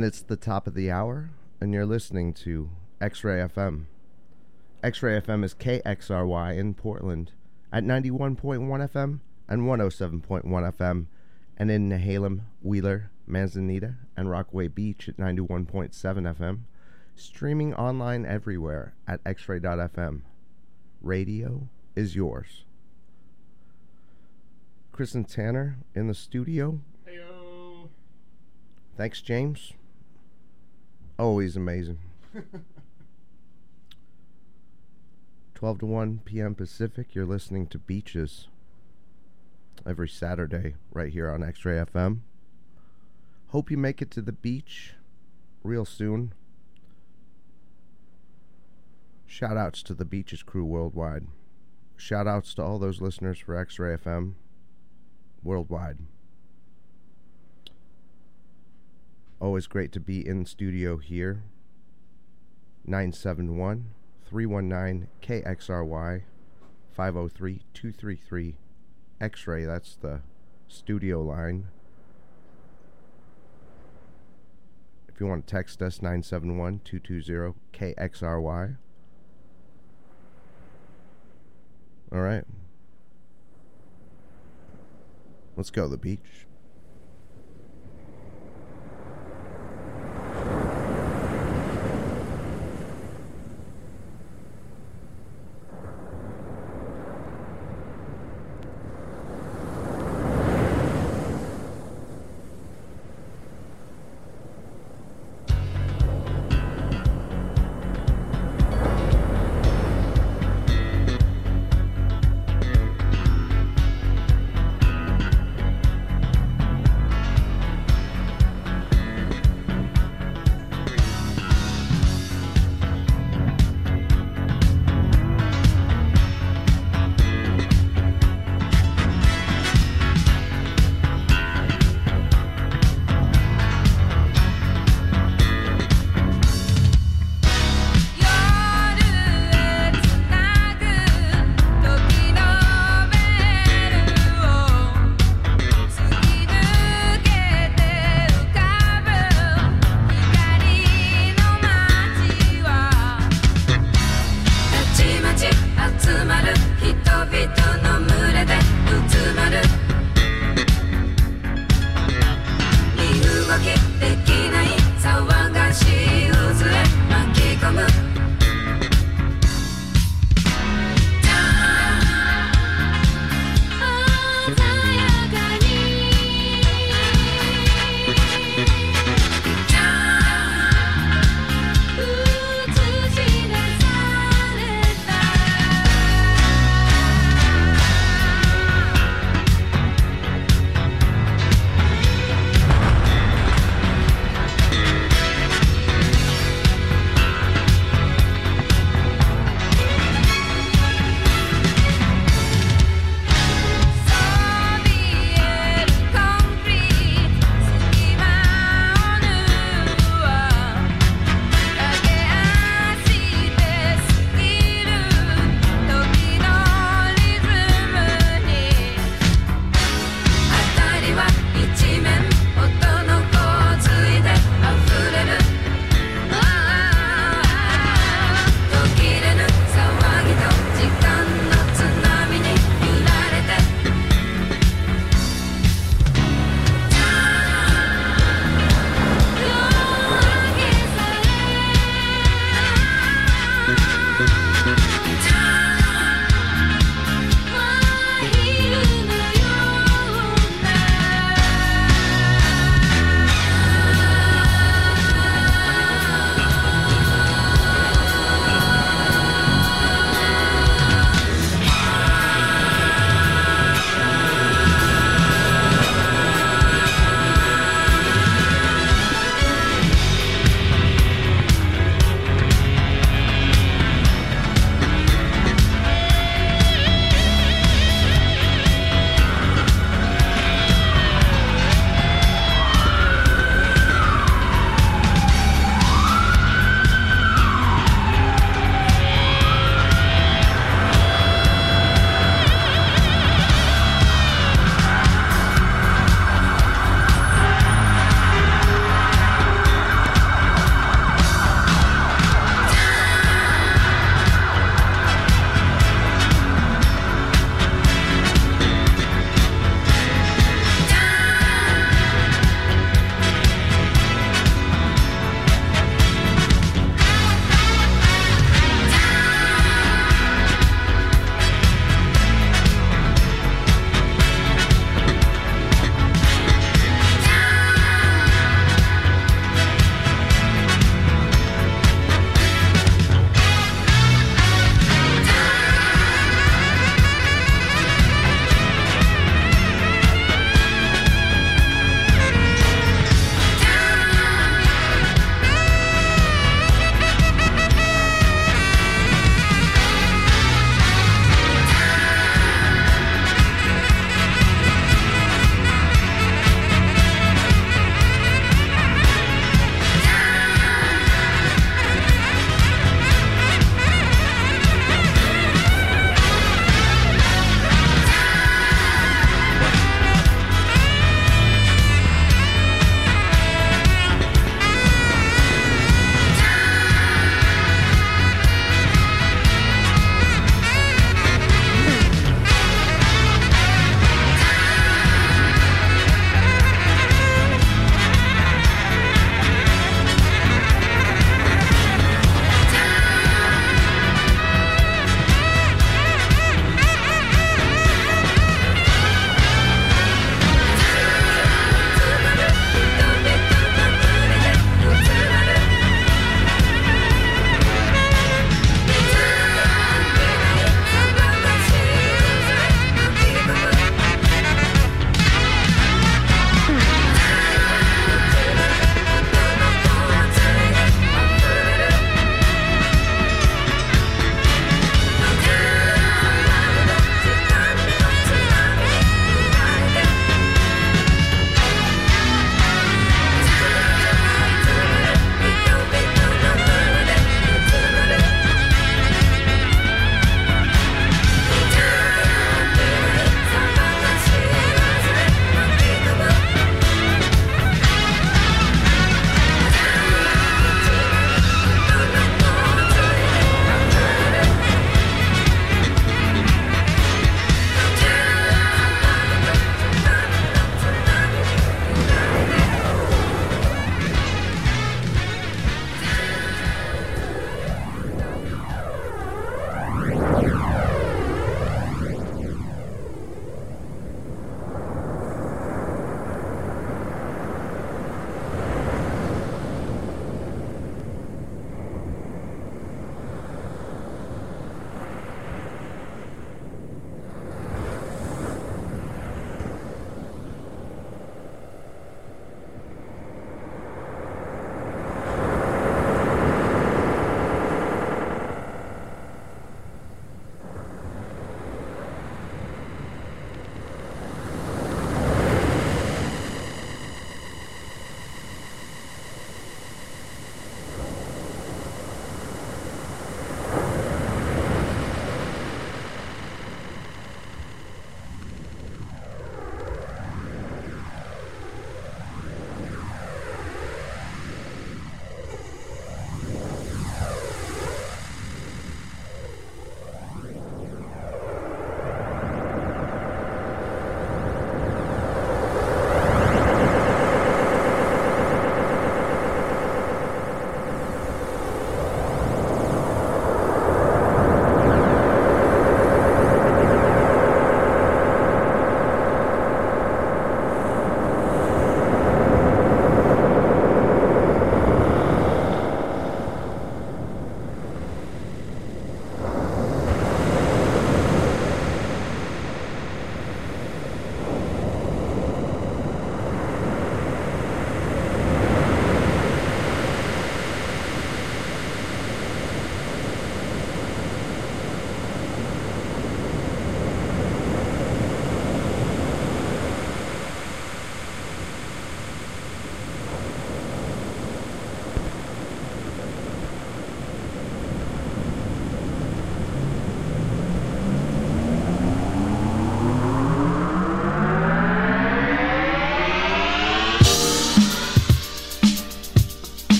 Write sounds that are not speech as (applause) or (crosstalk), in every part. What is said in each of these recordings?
and it's the top of the hour, and you're listening to X Ray FM. X Ray FM is KXRY in Portland at 91.1 FM and 107.1 FM, and in Nehalem, Wheeler, Manzanita, and Rockaway Beach at 91.7 FM. Streaming online everywhere at xray.fm. Radio is yours. Chris and Tanner in the studio. Heyo. Thanks, James. Always amazing. (laughs) 12 to 1 p.m. Pacific, you're listening to Beaches every Saturday right here on X Ray FM. Hope you make it to the beach real soon. Shout outs to the Beaches crew worldwide. Shout outs to all those listeners for X Ray FM worldwide. Always great to be in studio here. 971 319 KXRY 503 233 X oh ray. That's the studio line. If you want to text us, 971 220 KXRY. All right. Let's go to the beach.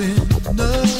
enough.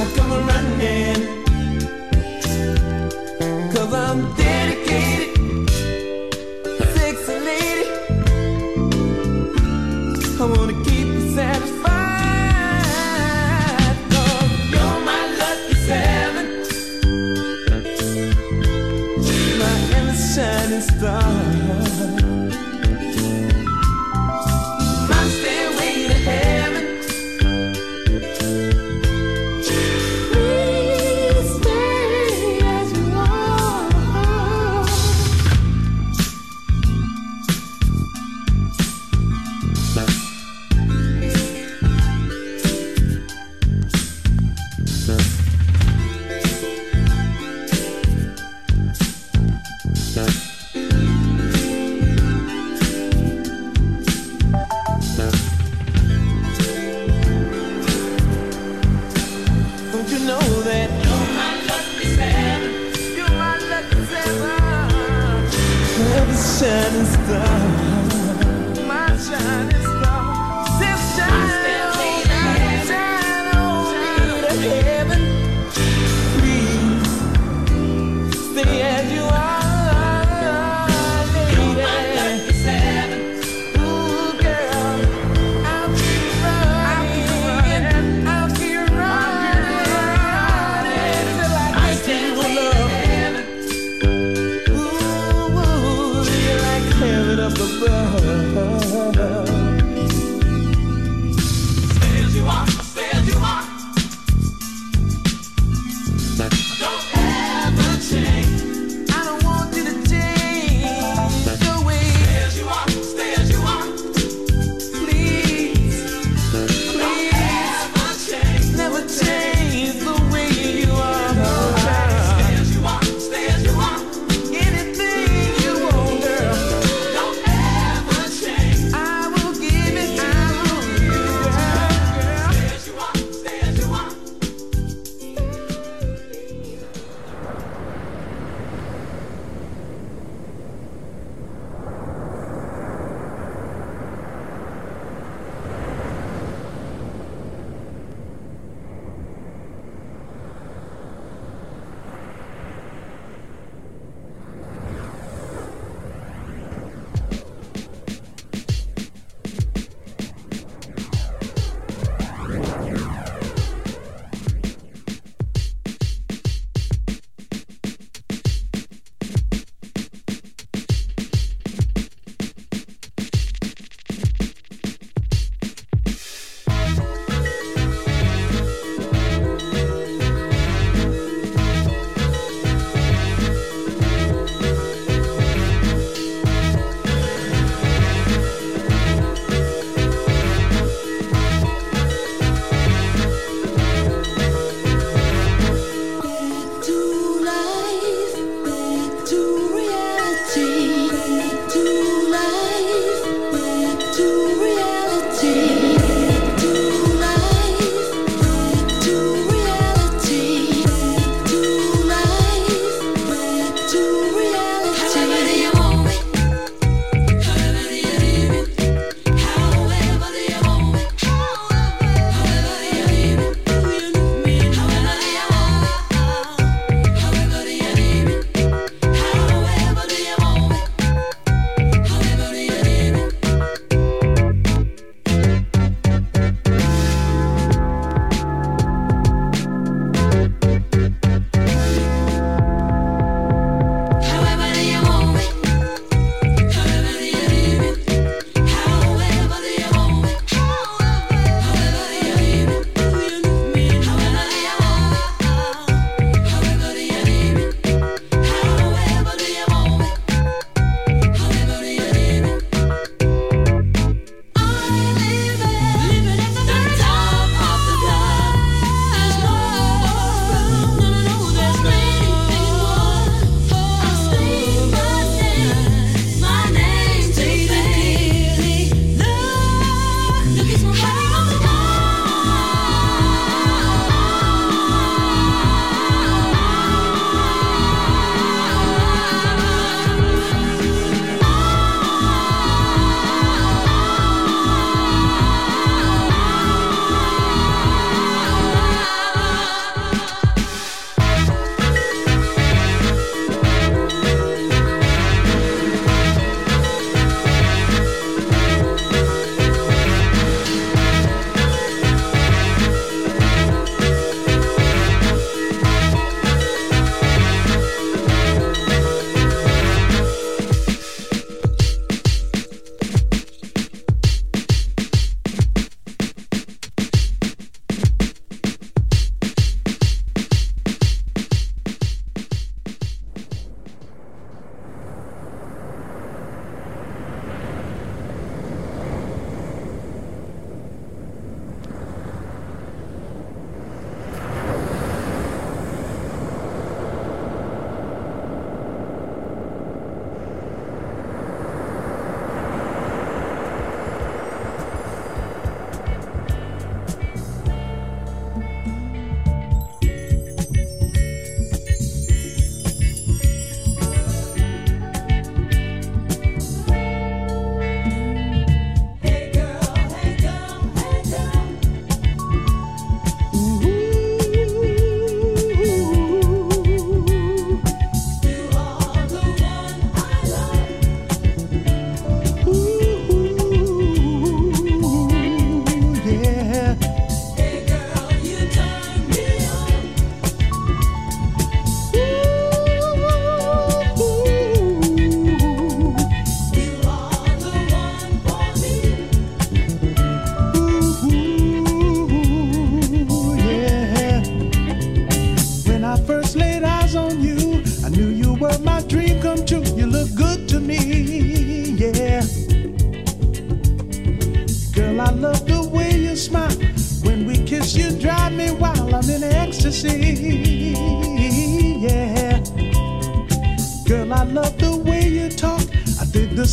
I will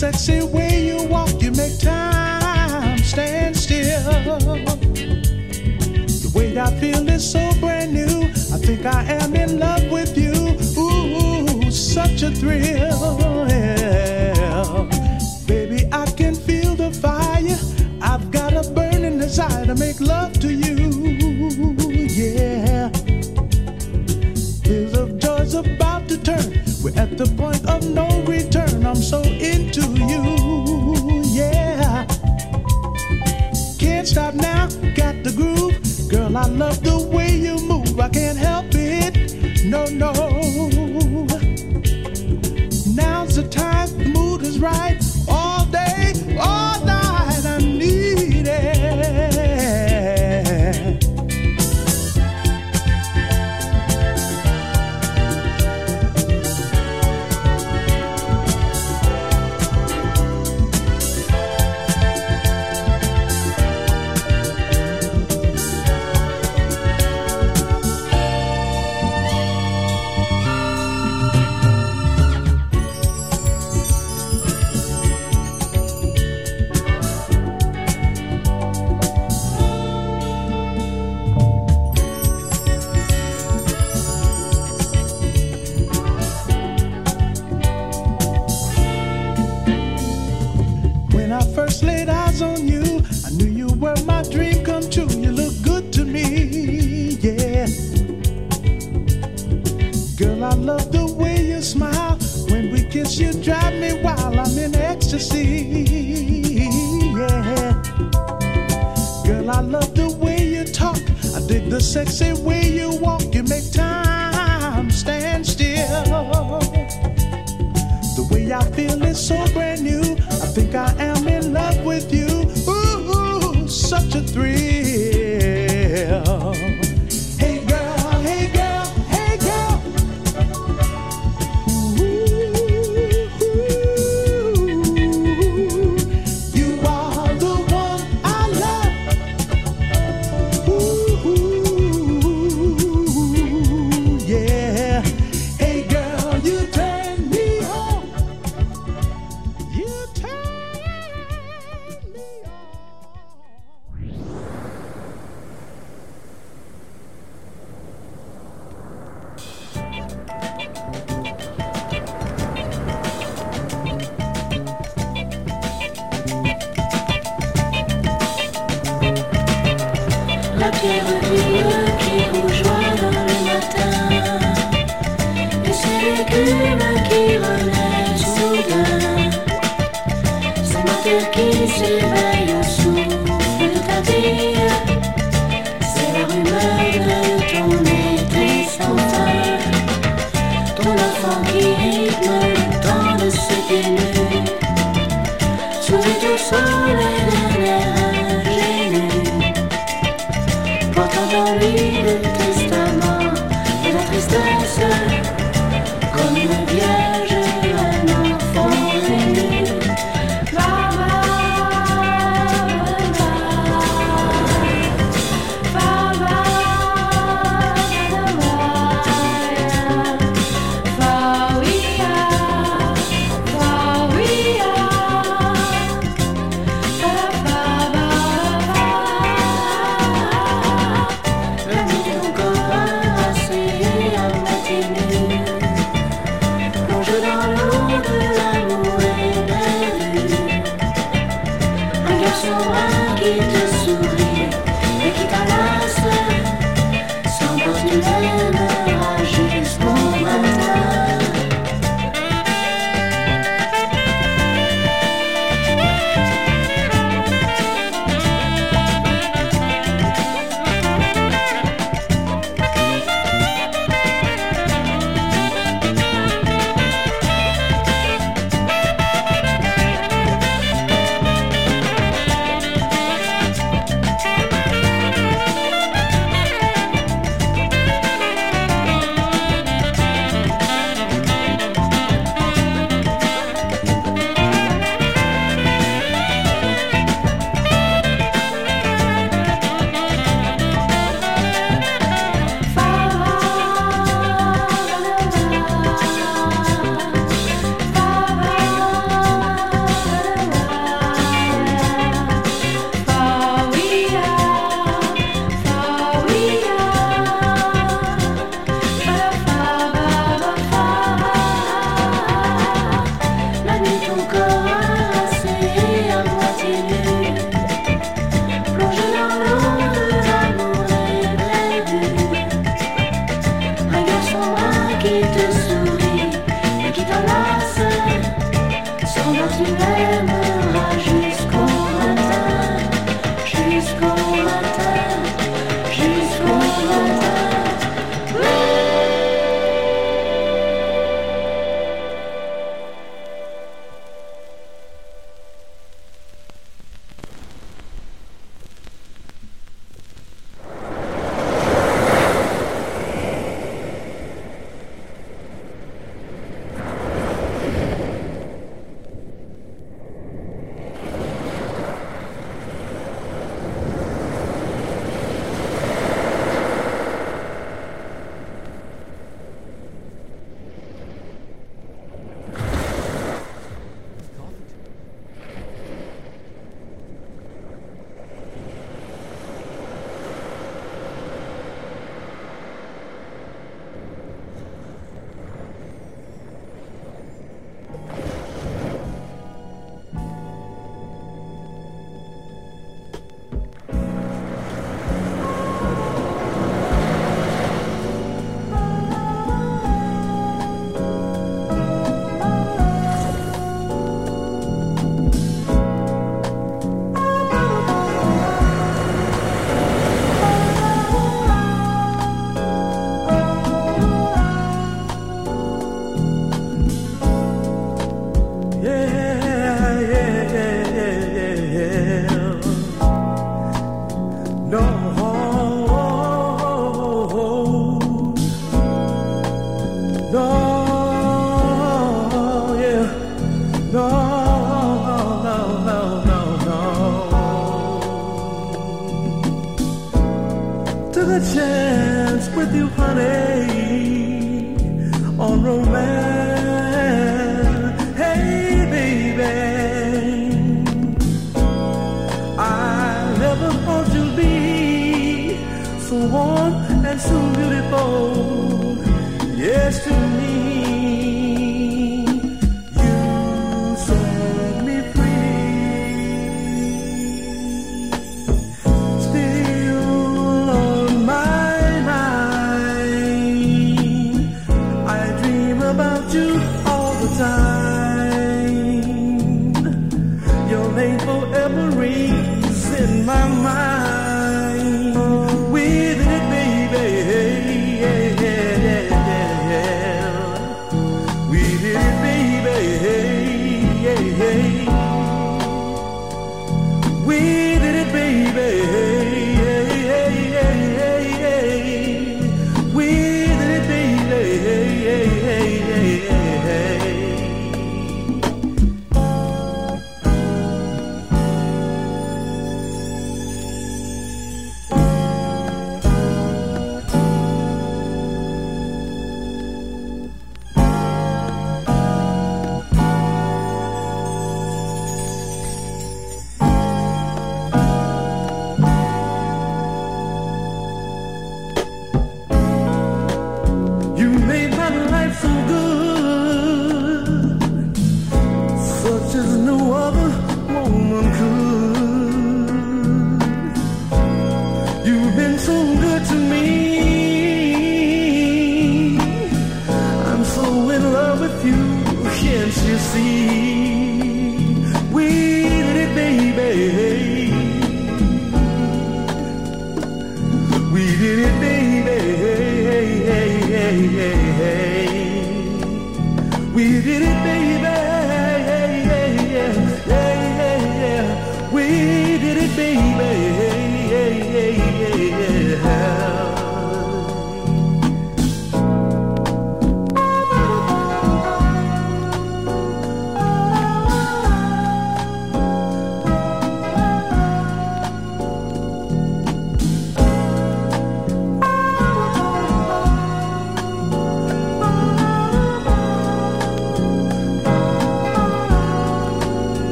sexy way you walk, you make time stand still. The way I feel is so brand new. I think I am in love with you. Ooh, such a thrill. Yeah. Baby, I can feel the fire. I've got a burning desire to make love to you. Yeah. Feels of joy's about to turn. We're at the point na, na.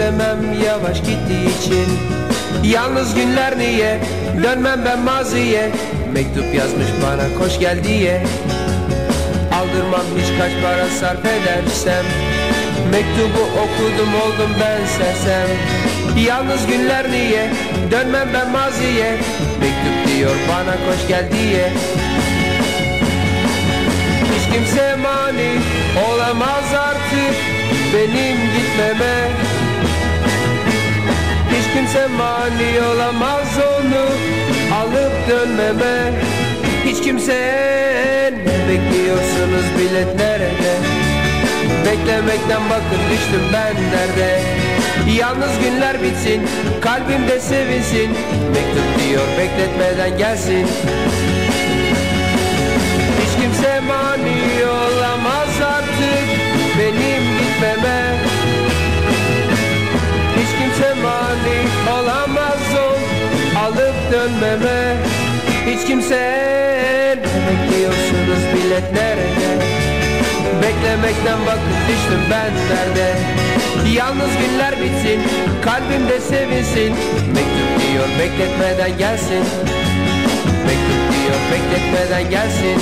İstemem yavaş gittiği için. Yalnız günler niye? Dönmem ben maziye. Mektup yazmış bana koş gel diye. Aldırmam hiç kaç para sarf edersem. Mektubu okudum oldum ben sersem. Yalnız günler niye? Dönmem ben maziye. Mektup diyor bana koş gel diye. Hiç kimse mani olamaz artık benim gitmeme Hiç kimse mani olamaz onu alıp dönmeme. Hiç kimse ne bekliyorsunuz bilet nerede? Beklemekten bakın düştüm ben nerede? Yalnız günler bitsin kalbimde sevinsin. Mektup diyor bekletmeden gelsin. Hiç kimse mani olamaz artık benim gitmeme Hiç kimse ne bekliyorsunuz bilet nerede Beklemekten bakın düştüm ben nerede Yalnız günler bitsin kalbimde sevinsin. Mektup diyor bekletmeden gelsin. Mektup diyor bekletmeden gelsin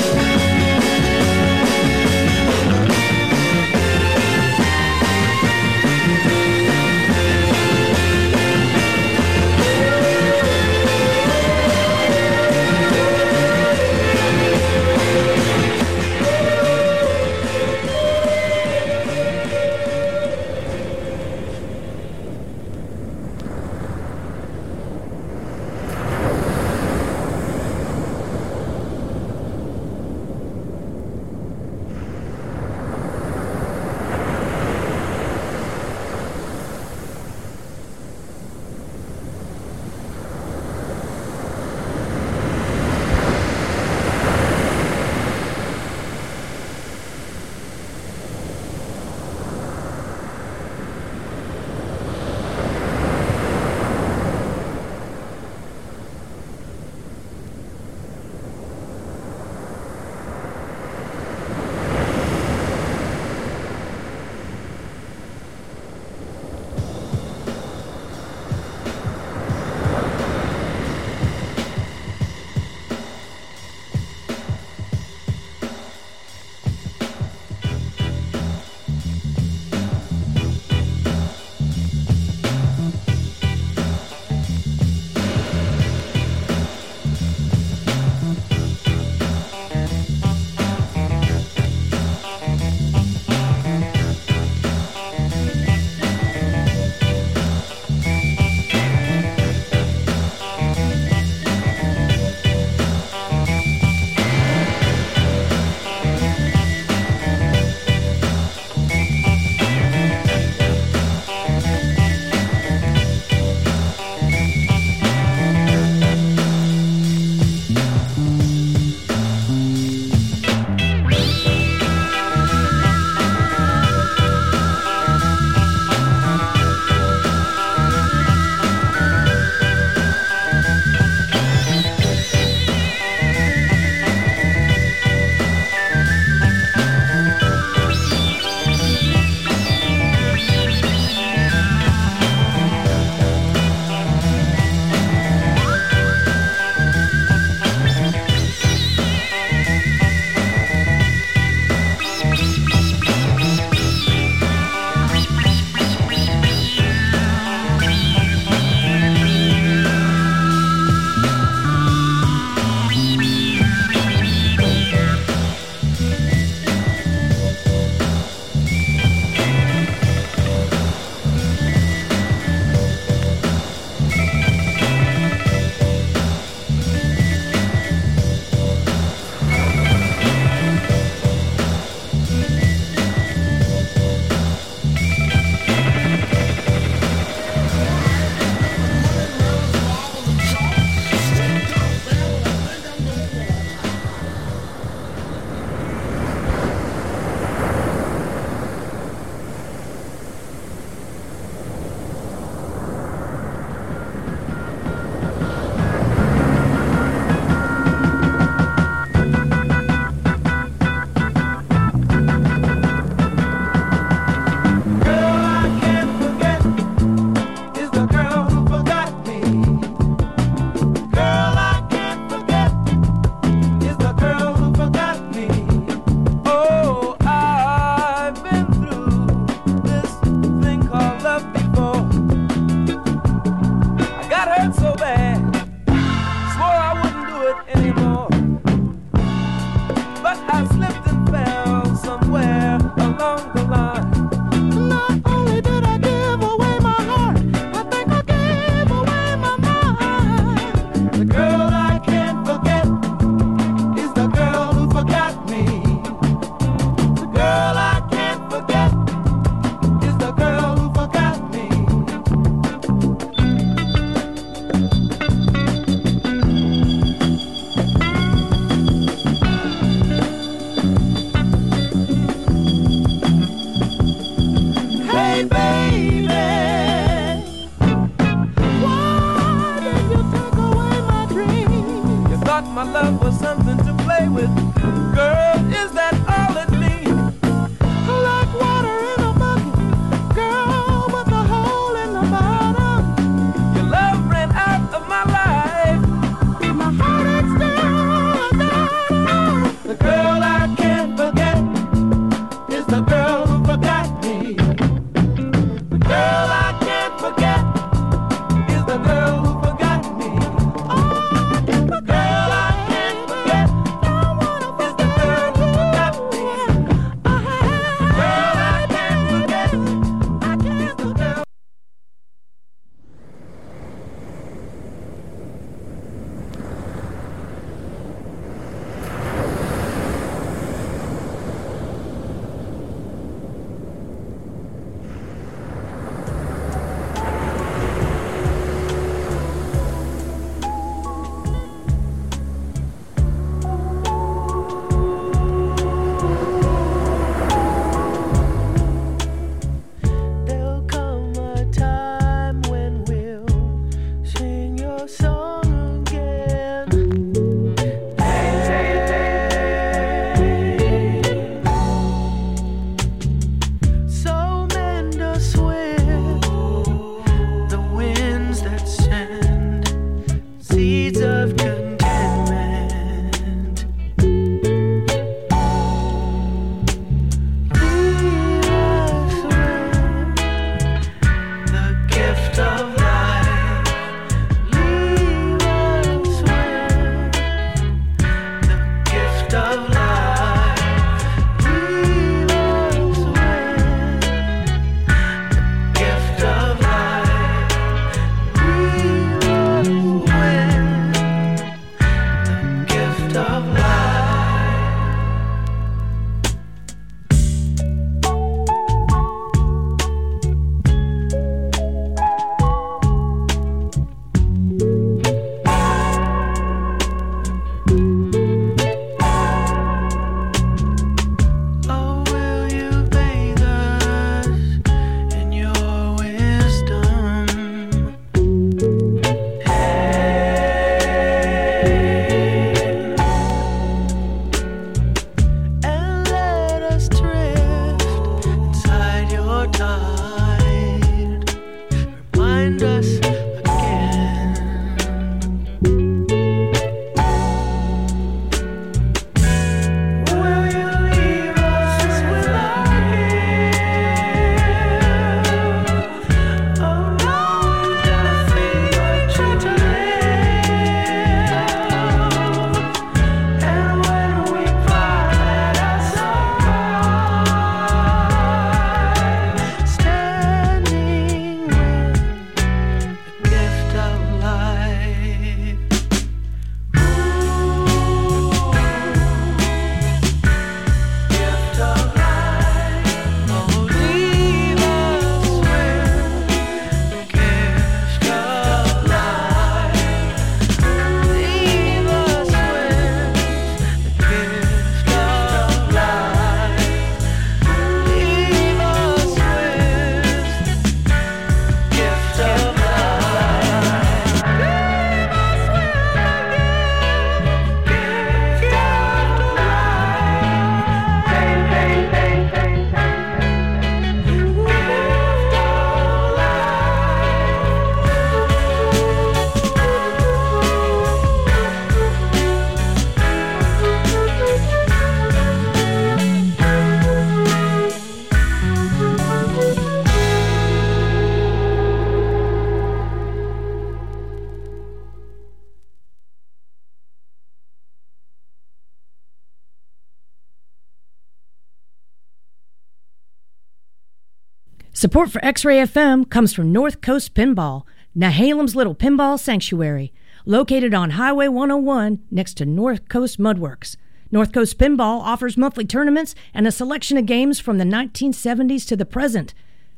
Support for X Ray FM comes from North Coast Pinball, Nehalem's little pinball sanctuary, located on Highway 101 next to North Coast Mudworks. North Coast Pinball offers monthly tournaments and a selection of games from the 1970s to the present.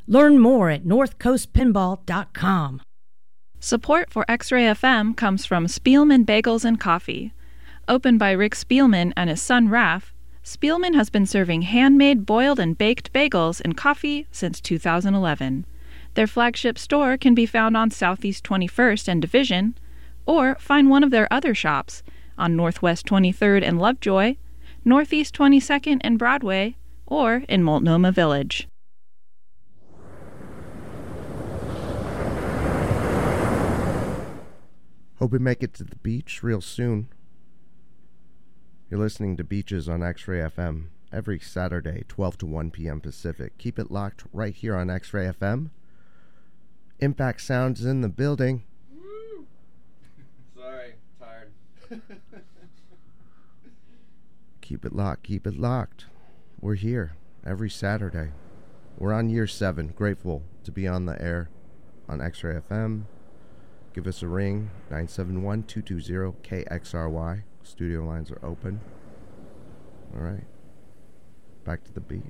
Learn more at northcoastpinball.com. Support for X-Ray FM comes from Spielman Bagels and Coffee. Opened by Rick Spielman and his son Raph, Spielman has been serving handmade boiled and baked bagels and coffee since 2011. Their flagship store can be found on Southeast 21st and Division, or find one of their other shops on Northwest 23rd and Lovejoy, Northeast 22nd and Broadway, or in Multnomah Village. Hope we make it to the beach real soon. You're listening to Beaches on X Ray FM every Saturday, 12 to 1 p.m. Pacific. Keep it locked right here on X Ray FM. Impact Sounds in the building. Sorry, tired. (laughs) Keep it locked, keep it locked. We're here every Saturday. We're on year seven. Grateful to be on the air on X Ray FM. Give us a ring, 971 220 KXRY. Studio lines are open. All right. Back to the beach.